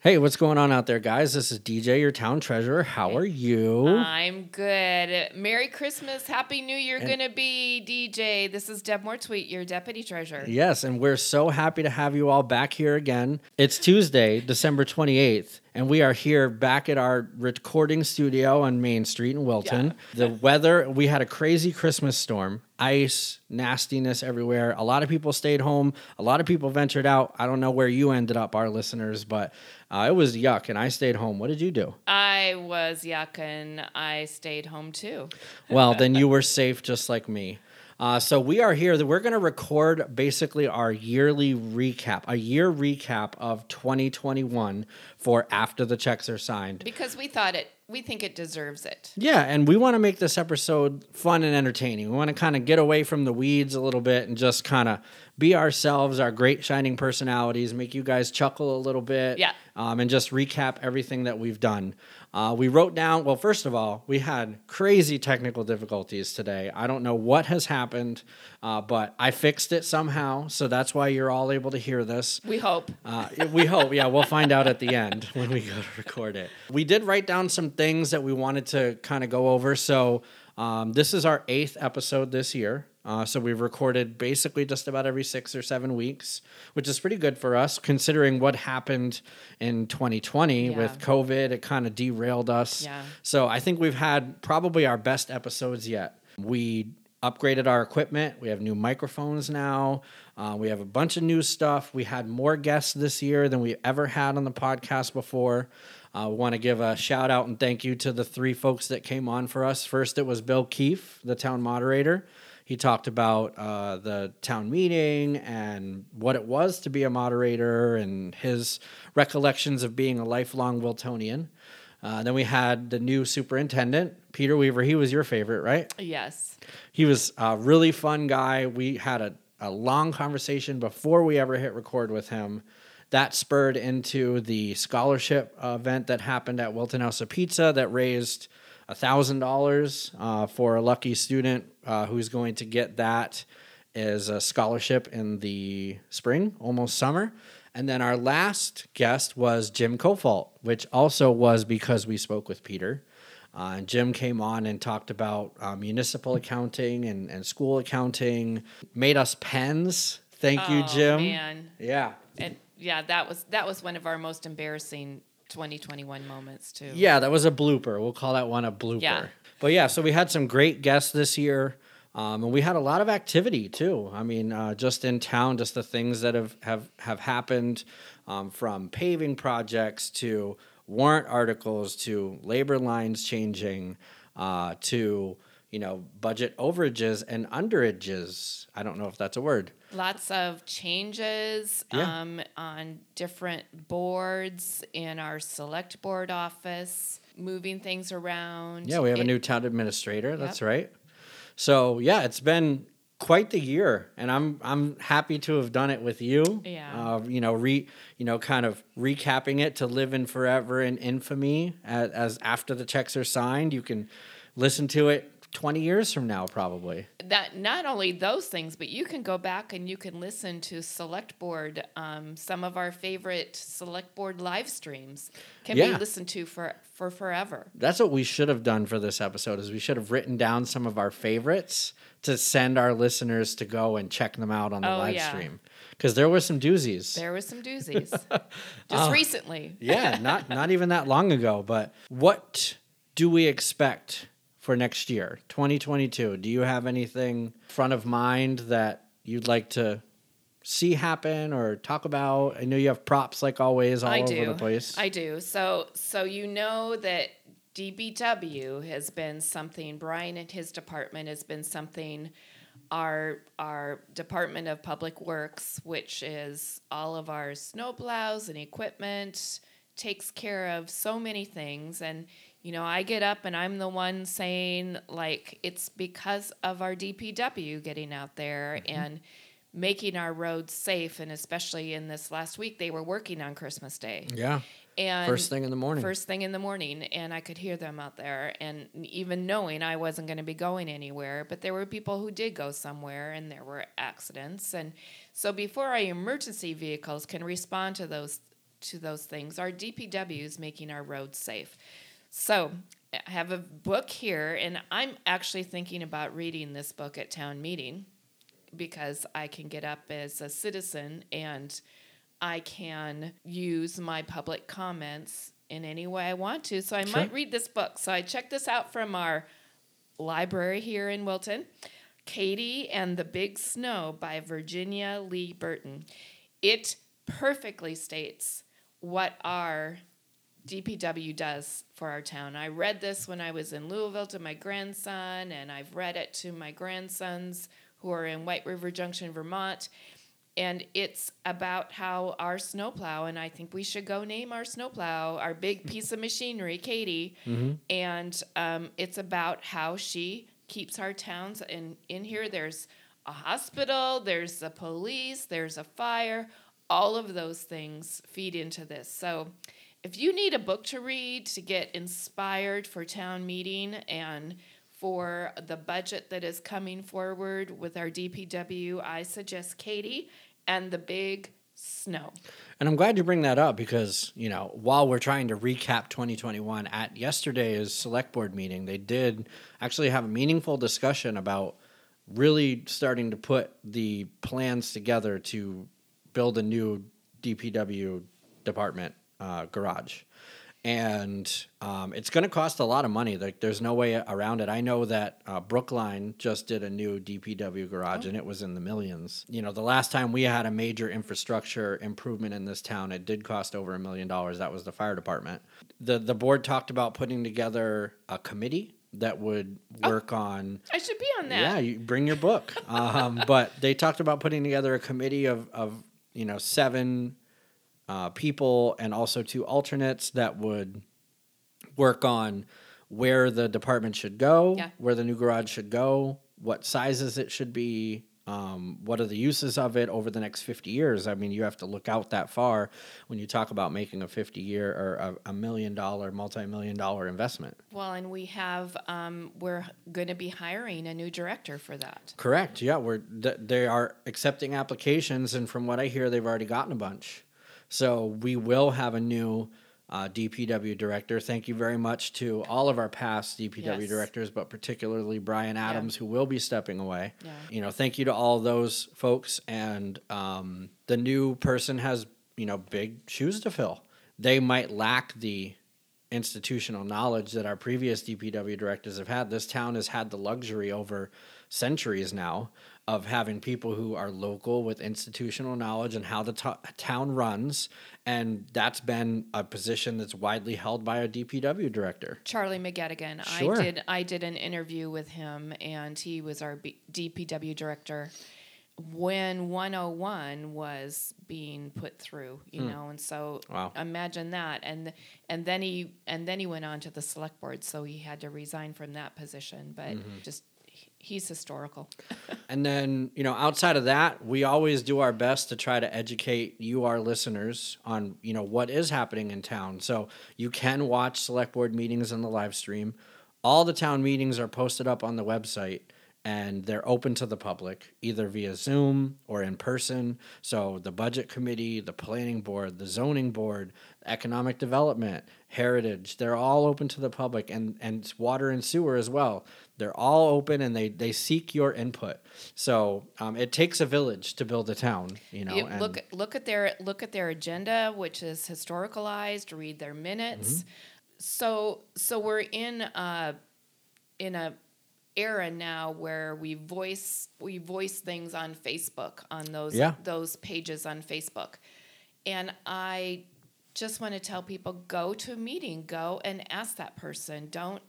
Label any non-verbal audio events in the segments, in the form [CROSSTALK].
Hey, what's going on out there, guys? This is DJ, your town treasurer. How are you? I'm good. Merry Christmas. Happy New Year, gonna be DJ. This is Deb Mortweet, your deputy treasurer. Yes, and we're so happy to have you all back here again. It's Tuesday, December 28th, and we are here back at our recording studio on Main Street in Wilton. The weather, we had a crazy Christmas storm, ice, nastiness everywhere. A lot of people stayed home, a lot of people ventured out. I don't know where you ended up, our listeners, but uh, it was yuck, and I stayed home. What did you do? I was yuck and I stayed home too. Well, then you were safe just like me. Uh, so we are here. That We're going to record basically our yearly recap, a year recap of 2021 for after the checks are signed. Because we thought it we think it deserves it. Yeah, and we want to make this episode fun and entertaining. We want to kind of get away from the weeds a little bit and just kind of be ourselves, our great shining personalities, make you guys chuckle a little bit. Yeah. Um, and just recap everything that we've done. Uh, we wrote down, well, first of all, we had crazy technical difficulties today. I don't know what has happened, uh, but I fixed it somehow. So that's why you're all able to hear this. We hope. Uh, we hope. Yeah, we'll find out at the end [LAUGHS] when we go to record it. We did write down some things that we wanted to kind of go over. So um, this is our eighth episode this year. Uh, so we've recorded basically just about every six or seven weeks, which is pretty good for us considering what happened in 2020 Yeah. with COVID. It kind of derailed us. Yeah. So I think we've had probably our best episodes yet. We upgraded our equipment. We have new microphones now. Uh, we have a bunch of new stuff. We had more guests this year than we ever had on the podcast before. Uh, we want to give a shout out and thank you to the three folks that came on for us. First, it was Bill Keefe, the town moderator. He talked about uh, the town meeting and what it was to be a moderator and his recollections of being a lifelong Wiltonian. Uh, then we had the new superintendent, Peter Weaver. He was your favorite, right? Yes. He was a really fun guy. We had a, a long conversation before we ever hit record with him. That spurred into the scholarship event that happened at Wilton House of Pizza that raised $1,000 uh, for a lucky student uh, who's going to get that as a scholarship in the spring, almost summer. And then our last guest was Jim Kofalt, which also was because we spoke with Peter. Uh, and Jim came on and talked about uh, municipal accounting and, and school accounting, made us pens. Thank you, Oh, Jim. Man. Yeah. And yeah, that was that was one of our most embarrassing 2021 moments too. Yeah, that was a blooper. We'll call that one a blooper. Yeah. But yeah, so we had some great guests this year. Um, and we had a lot of activity too. I mean, uh, just in town, just the things that have have have happened, um, from paving projects to warrant articles to labor lines changing, uh, to you know budget overages and underages. I don't know if that's a word. Lots of changes Yeah. um, on different boards in our select board office, moving things around. Yeah, we have a new town administrator. That's right. So yeah, it's been quite the year, and I'm I'm happy to have done it with you. Yeah. Uh, you know, re you know, kind of recapping it to live in forever in infamy as, as after the checks are signed, you can listen to it 20 years from now probably. that not only those things, but you can go back and you can listen to select board. Um, some of our favorite select board live streams can Yeah. be listened to for for forever. That's what we should have done for this episode is we should have written down some of our favorites to send our listeners to go and check them out on the Oh, live yeah. stream. Cuz there were some doozies. There was some doozies [LAUGHS] just recently. yeah, not not even that long ago. But what do we expect for next year, 2022? Do you have anything front of mind that you'd like to see happen or talk about? I know you have props like always all I over do. the place. I do. So so you know that DPW has been something. Brian and his department has been something. Our our Department of Public Works, which is all of our snowplows and equipment, takes care of so many things. And you know, I get up and I'm the one saying like it's because of our DPW getting out there mm-hmm. and making our roads safe. And especially in this last week, they were working on Christmas Day. yeah. And First thing in the morning. First thing in the morning, and I could hear them out there. And even knowing I wasn't going to be going anywhere, but there were people who did go somewhere, and there were accidents. And so before our emergency vehicles can respond to those to those things. Our DPW is making our roads safe. So I have a book here, and I'm actually thinking about reading this book at town meeting because I can get up as a citizen and I can use my public comments in any way I want to. So I Sure. might read this book. So I checked this out from our library here in Wilton. Katy and the Big Snow by Virginia Lee Burton. It perfectly states what our DPW does for our town. I read this when I was in Louisville to my grandson, and I've read it to my grandsons who are in White River Junction, Vermont. And it's about how our snowplow, and I think we should go name our snowplow, our big piece of machinery, Katie. And um, it's about how she keeps our towns. And in here, there's a hospital, there's the police, there's a fire. All of those things feed into this. So if you need a book to read to get inspired for town meeting and for the budget that is coming forward with our DPW, I suggest Katy and the Big Snow. And I'm glad you bring that up because, you know, while we're trying to recap 2021, at yesterday's select board meeting, they did actually have a meaningful discussion about really starting to put the plans together to build a new DPW department uh, garage. And um, it's going to cost a lot of money. Like, there's no way around it. I know that uh, Brookline just did a new DPW garage, and it was in the millions. You know, the last time we had a major infrastructure improvement in this town, it did cost over a million dollars. That was the fire department. the The board talked about putting together a committee that would work on I should be on that. yeah, you bring your book. [LAUGHS] Um, but they talked about putting together a committee of, of you know seven uh, people and also two alternates that would work on where the department should go, Yeah. where the new garage should go, what sizes it should be, um, what are the uses of it over the next 50 years. I mean, you have to look out that far when you talk about making a 50 year or a, a million dollar, multi million dollar investment. Well, and we have, um, we're going to be hiring a new director for that. Correct. Yeah, we're th- they are accepting applications, and from what I hear, they've already gotten a bunch. So we will have a new uh, DPW director. Thank you very much to all of our past DPW Yes. directors, but particularly Brian Adams, who will be stepping away. Yeah. You know, thank you to all those folks, and um, the new person has you know big shoes to fill. They might lack the institutional knowledge that our previous DPW directors have had. This town has had the luxury over centuries now of having people who are local with institutional knowledge and how the to- town runs. And that's been a position that's widely held by a DPW director. Charlie McGettigan. Sure. I did I did an interview with him and he was our B- DPW director when 101 was being put through, you hmm. know, and so Wow. imagine that and and then he and then he went on to the select board so he had to resign from that position, but mm-hmm. just he- he's historical. [LAUGHS] And then, you know, outside of that, we always do our best to try to educate you, our listeners, on, you know, what is happening in town. So you can watch select board meetings on the live stream. All the town meetings are posted up on the website and they're open to the public, either via Zoom or in person. So the budget committee, the planning board, the zoning board, economic development, heritage, they're all open to the public and, and water and sewer as well. They're all open and they, they seek your input. So um, it takes a village to build a town, you know. You look look at their look at their agenda, which is historicalized. Read their minutes. Mm-hmm. So so we're in a in a era now where we voice we voice things on Facebook on those Yeah. those pages on Facebook, and I just want to tell people go to a meeting, go and ask that person. Don't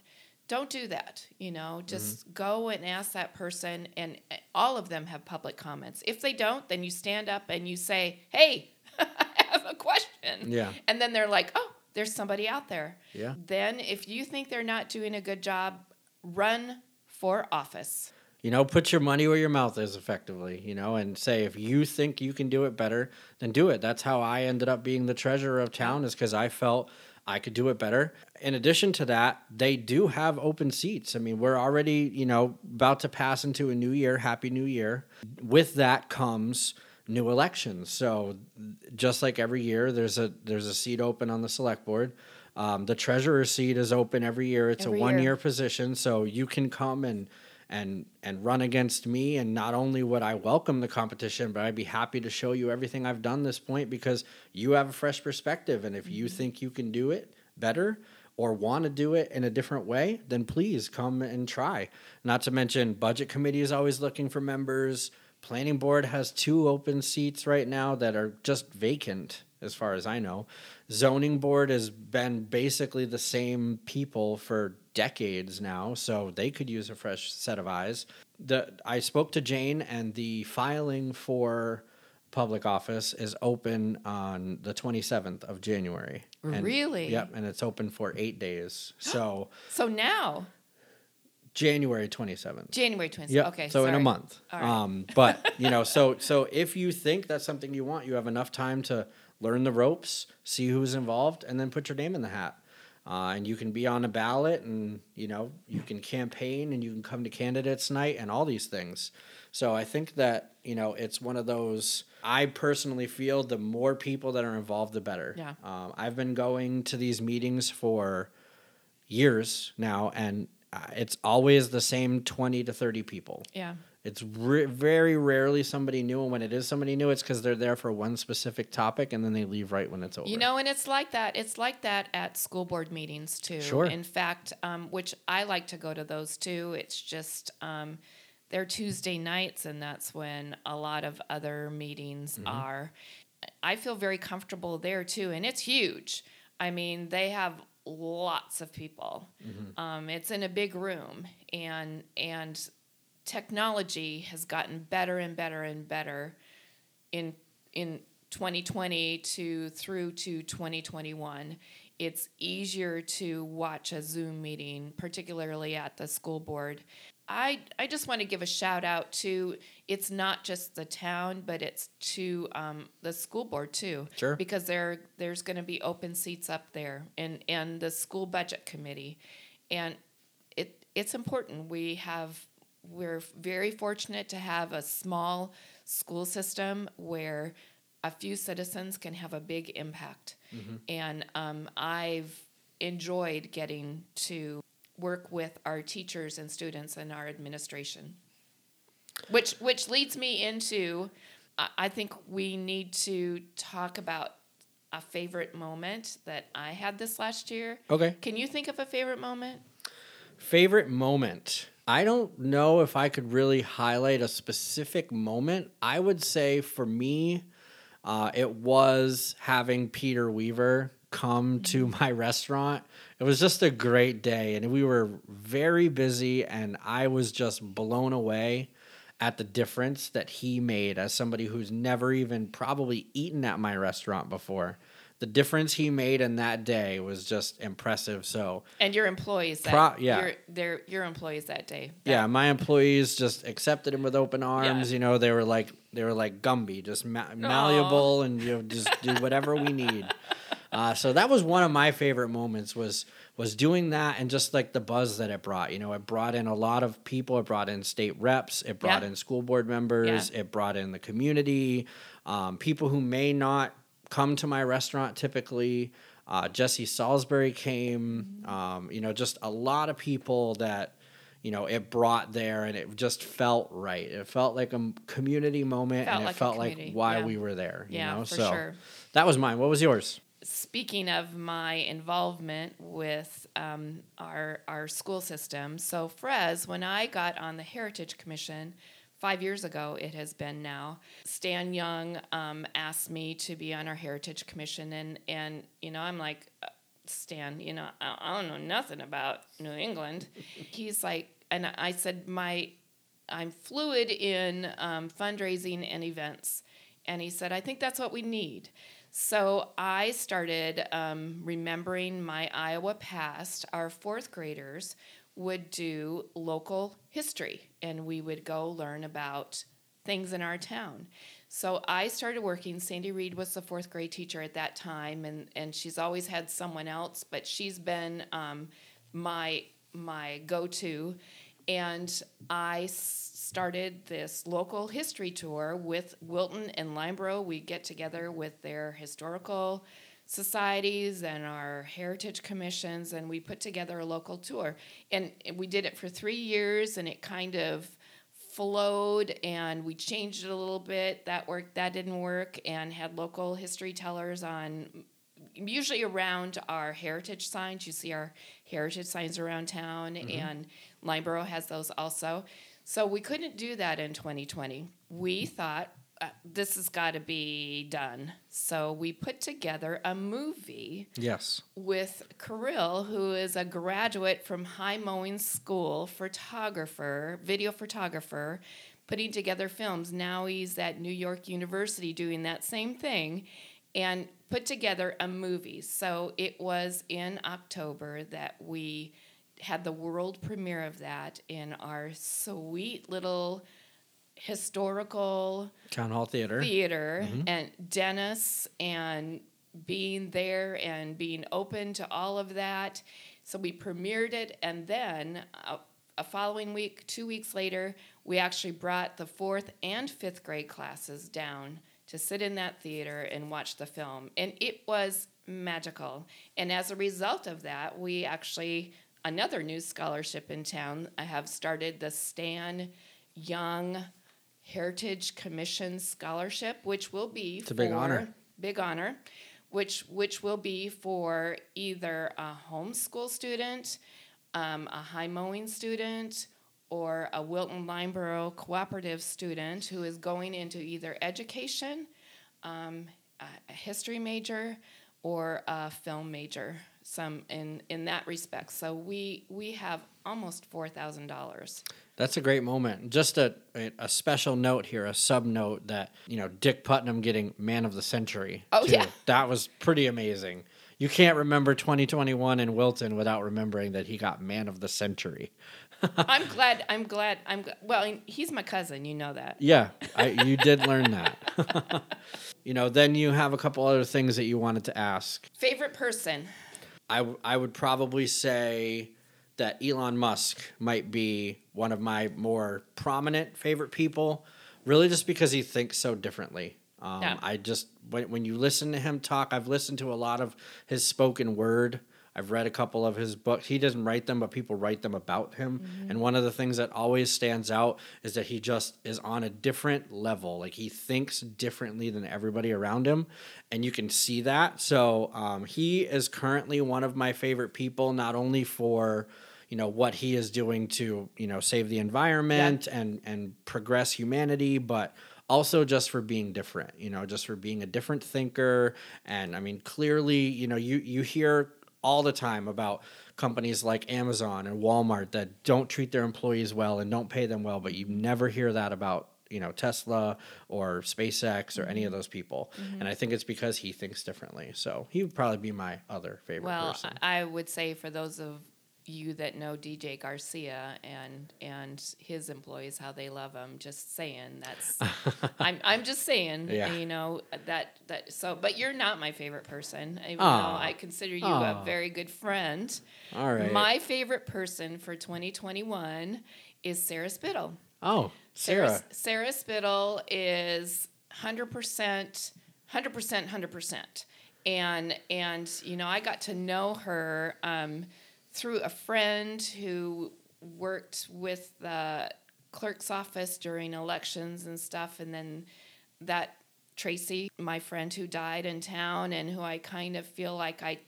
don't do that. You know, just Mm-hmm. go and ask that person, and uh, all of them have public comments. If they don't, then you stand up and you say, "Hey, [LAUGHS] I have a question." Yeah. And then they're like, "Oh, there's somebody out there." Yeah. Then, if you think they're not doing a good job, run for office. you know, put your money where your mouth is effectively, you know, and say if you think you can do it better, then do it. That's how I ended up being the treasurer of town is because I felt I could do it better. In addition to that, they do have open seats. I mean, we're already, you know, about to pass into a new year. Happy New Year. With that comes new elections. So just like every year, there's a there's a seat open on the select board. Um, the treasurer seat is open every year. It's Every a one year year. position, so you can come and and and run against me. And not only would I welcome the competition, but I'd be happy to show you everything I've done this point because you have a fresh perspective. And if you mm-hmm. think you can do it better or want to do it in a different way, then please come and try. Not to mention, budget committee is always looking for members. Planning board has two open seats right now that are just vacant, as far as I know. Zoning board has been basically the same people for decades now, so they could use a fresh set of eyes. The I spoke to Jane, and the filing for public office is open on the 27th of January. And- Really? Yep, and it's open for eight days. [GASPS] So So now, January 27th. January 20th. Yep. Okay. So in a month. Right. Um, but you know, so [LAUGHS] so if you think that's something you want, you have enough time to learn the ropes, see who's involved, and then put your name in the hat. Uh, and you can be on a ballot, and you know you can campaign, and you can come to candidates night, and all these things. So I think that you know it's one of those. I personally feel the more people that are involved, the better. Yeah. Um, I've been going to these meetings for years now, and uh, it's always the same twenty to thirty people. Yeah. It's re- very rarely somebody new, and when it is somebody new, it's because they're there for one specific topic, and then they leave right when it's over. You know, and it's like that. It's like that at school board meetings too. Sure. In fact, um, which I like to go to those too. It's just um, they're Tuesday nights, and that's when a lot of other meetings Mm-hmm. are. I feel very comfortable there too, and it's huge. I mean, they have lots of people. Mm-hmm. Um, it's in a big room, and and technology has gotten better and better and better in in 2020 to through to 2021 it's easier to watch a zoom meeting particularly at the school board. I i just want to give a shout out to it's not just the town but it's to um, the school board too. Sure. because there there's going to be open seats up there and and the school budget committee. And it it's important. We have we're very fortunate to have a small school system where a few citizens can have a big impact and um, i've enjoyed getting to work with our teachers and students and our administration which which leads me into I- i think we need to talk about a favorite moment that i had this last year Okay. can you think of a favorite moment Favorite moment. I don't know if I could really highlight a specific moment. I would say for me, uh, it was having Peter Weaver come to my restaurant. It was just a great day, and we were very busy, and I was just blown away at the difference that he made as somebody who's never even probably eaten at my restaurant before. The difference he made in that day was just impressive. So, And your employees, that, Pro- yeah. your, their, your employees that day. yeah, my employees just accepted him with open arms. Yeah. You know, they were like they were like Gumby, just ma- malleable and you know just do whatever we need. [LAUGHS] Uh, so that was one of my favorite moments was was doing that and just like the buzz that it brought. You know, it brought in a lot of people. It brought in state reps. It brought Yeah. in school board members. It brought in the community, um, people who may not come to my restaurant typically. Uh, Jesse Salisbury came. Um, you know, just a lot of people that you know it brought there, and it just felt right. It felt like a community moment, Felt and it felt like why yeah. we were there. You Yeah, know, for so sure. that was mine. What was yours? Speaking of my involvement with um, our our school system, so Frez, when I got on the Heritage Commission five years ago, it has been now. Stan Young um, asked me to be on our Heritage Commission, and and you know I'm like. uh, Stan, you know, I, I don't know nothing about New England. [LAUGHS] He's like, and I said, my, I'm fluid in um, fundraising and events. And he said, I think that's what we need. So I started um, remembering my Iowa past. Our fourth graders would do local history, and we would go learn about things in our town. So I started working. Sandy Reed was the fourth grade teacher at that time, and, and she's always had someone else, but she's been um, my my go to. And I started this local history tour with Wilton and Lyndeborough. We get together with their historical societies and our heritage commissions, and we put together a local tour. And we did it for three years, and it kind of flowed and we changed it a little bit that worked that didn't work and had local history tellers on usually around our heritage signs you see our heritage signs around town mm-hmm. and Lyndeborough has those also so we couldn't do that in 2020 we thought uh, this has got to be done. So we put together a movie. Yes. With Kirill, who is a graduate from High Mowing School, photographer, video photographer, putting together films. Now he's at New York University doing that same thing and put together a movie. So it was in October that we had the world premiere of that in our sweet little historical town hall theater. theater mm-hmm. and dennis and being there and being open to all of that. So we premiered it and then a, a following week two weeks later we actually brought the fourth and fifth grade classes down to sit in that theater and watch the film. And it was magical. And as a result of that we actually another new scholarship in town i have started the stan young Heritage Commission Scholarship, which will be it's a big honor. Big honor, which which will be for either a homeschool student, um, a high mowing student, or a Wilton Lyndeborough cooperative student who is going into either education, um, a history major, or a film major some in in that respect. So we we have almost four thousand dollars. That's a great moment. Just a, a special note here, a sub note that you know Dick Putnam getting Man of the Century. Oh too. yeah, that was pretty amazing. You can't remember 2021 in Wilton without remembering that he got Man of the Century. [LAUGHS] I'm glad. I'm glad. I'm well. He's my cousin. You know that. Yeah, I, [LAUGHS] you did learn that. [LAUGHS] you know, then you have a couple other things that you wanted to ask. Favorite person. I, w- I would probably say that Elon Musk might be one of my more prominent favorite people, really just because he thinks so differently. Um, yeah. I just, when, when you listen to him talk, I've listened to a lot of his spoken word I've read a couple of his books. He doesn't write them, but people write them about him. Mm-hmm. And one of the things that always stands out is that he just is on a different level. Like he thinks differently than everybody around him. And you can see that. So um, he is currently one of my favorite people, not only for you know what he is doing to you know save the environment yeah. and and progress humanity but also just for being different you know just for being a different thinker and i mean clearly you know you you hear all the time about companies like Amazon and Walmart that don't treat their employees well and don't pay them well, but you never hear that about you know Tesla or SpaceX or any of mm-hmm. those people. Mm-hmm. And I think it's because he thinks differently. So he would probably be my other favorite well, person. I would say for those of you that know DJ Garcia and and his employees how they love him. Just saying that's [LAUGHS] I'm I'm just saying yeah. you know that that so but you're not my favorite person. Even though I consider you Aww. a very good friend. All right. My favorite person for 2021 is Sarah Spittle. Oh, Sarah. Sarah, Sarah Spittle is 100% 100% 100% and and you know I got to know her um, through a friend who worked with the clerk's office during elections and stuff, and then that Tracy, my friend who died in town, and who I kind of feel like I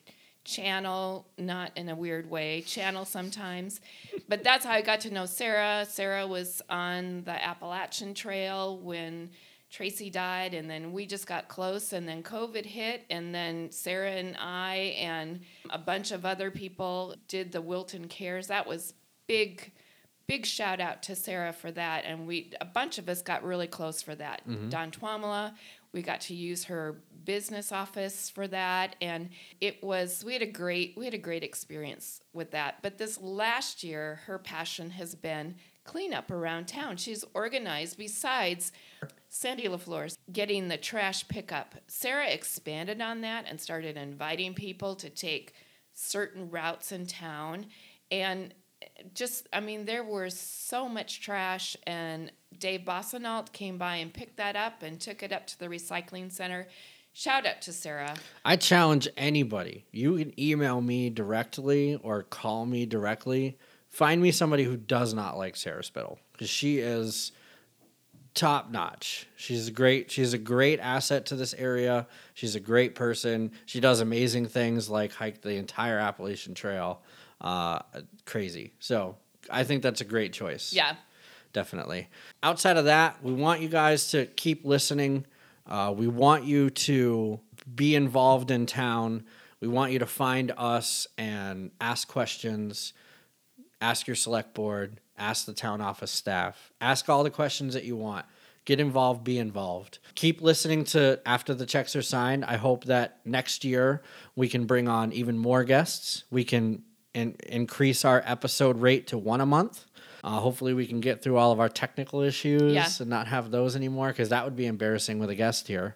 channel, not in a weird way, channel sometimes. [LAUGHS] But that's how I got to know Sarah. Sarah was on the Appalachian Trail when Tracy died, and then we just got close, and then COVID hit, and then Sarah and I and a bunch of other people did the Wilton Cares. That was big, big shout out to Sarah for that, and we a bunch of us got really close for that. Mm-hmm. Don Twamala, we got to use her business office for that, and it was we had a great we had a great experience with that. But this last year, her passion has been cleanup around town. She's organized besides Sandy LaFleur's getting the trash pickup. Sarah expanded on that and started inviting people to take certain routes in town. And just I mean there was so much trash and Dave Bossenault came by and picked that up and took it up to the recycling center. Shout out to Sarah. I challenge anybody. You can email me directly or call me directly. Find me somebody who does not like Sarah Spittle because she is top notch. She's great. She's a great asset to this area. She's a great person. She does amazing things like hike the entire Appalachian Trail. Uh, crazy. So I think that's a great choice. Yeah. Definitely. Outside of that, we want you guys to keep listening. Uh, we want you to be involved in town. We want you to find us and ask questions, ask your select board, ask the town office staff, ask all the questions that you want. Get involved, be involved. Keep listening to after the checks are signed. I hope that next year we can bring on even more guests. We can in, increase our episode rate to one a month. Uh, hopefully, we can get through all of our technical issues Yeah. and not have those anymore because that would be embarrassing with a guest here.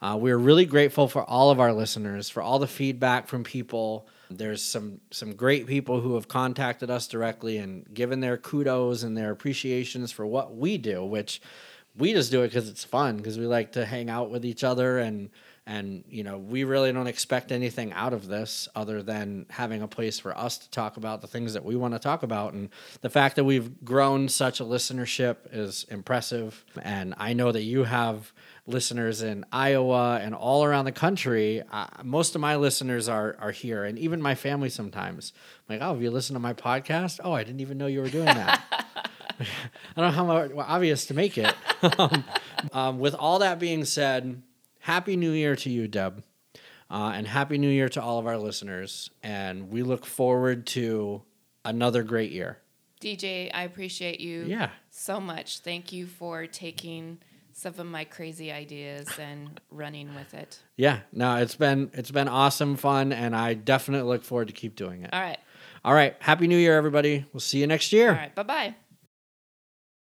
Uh, we're really grateful for all of our listeners, for all the feedback from people. There's some some great people who have contacted us directly and given their kudos and their appreciations for what we do, which we just do it because it's fun because we like to hang out with each other and and you know we really don't expect anything out of this other than having a place for us to talk about the things that we want to talk about. And the fact that we've grown such a listenership is impressive. And i know that you have listeners in iowa and all around the country. Uh, most of my listeners are are here and even my family sometimes. I'm like oh have you listened to my podcast? Oh i didn't even know you were doing that. [LAUGHS] I don't know how obvious to make it. [LAUGHS] um, with all that being said, Happy New Year to you, Deb. Uh, and Happy New Year to all of our listeners. And we look forward to another great year. DJ, I appreciate you Yeah. so much. Thank you for taking some of my crazy ideas and running with it. Yeah. No, it's been it's been awesome fun and I definitely look forward to keep doing it. All right. All right. Happy New Year, everybody. We'll see you next year. All right. Bye bye.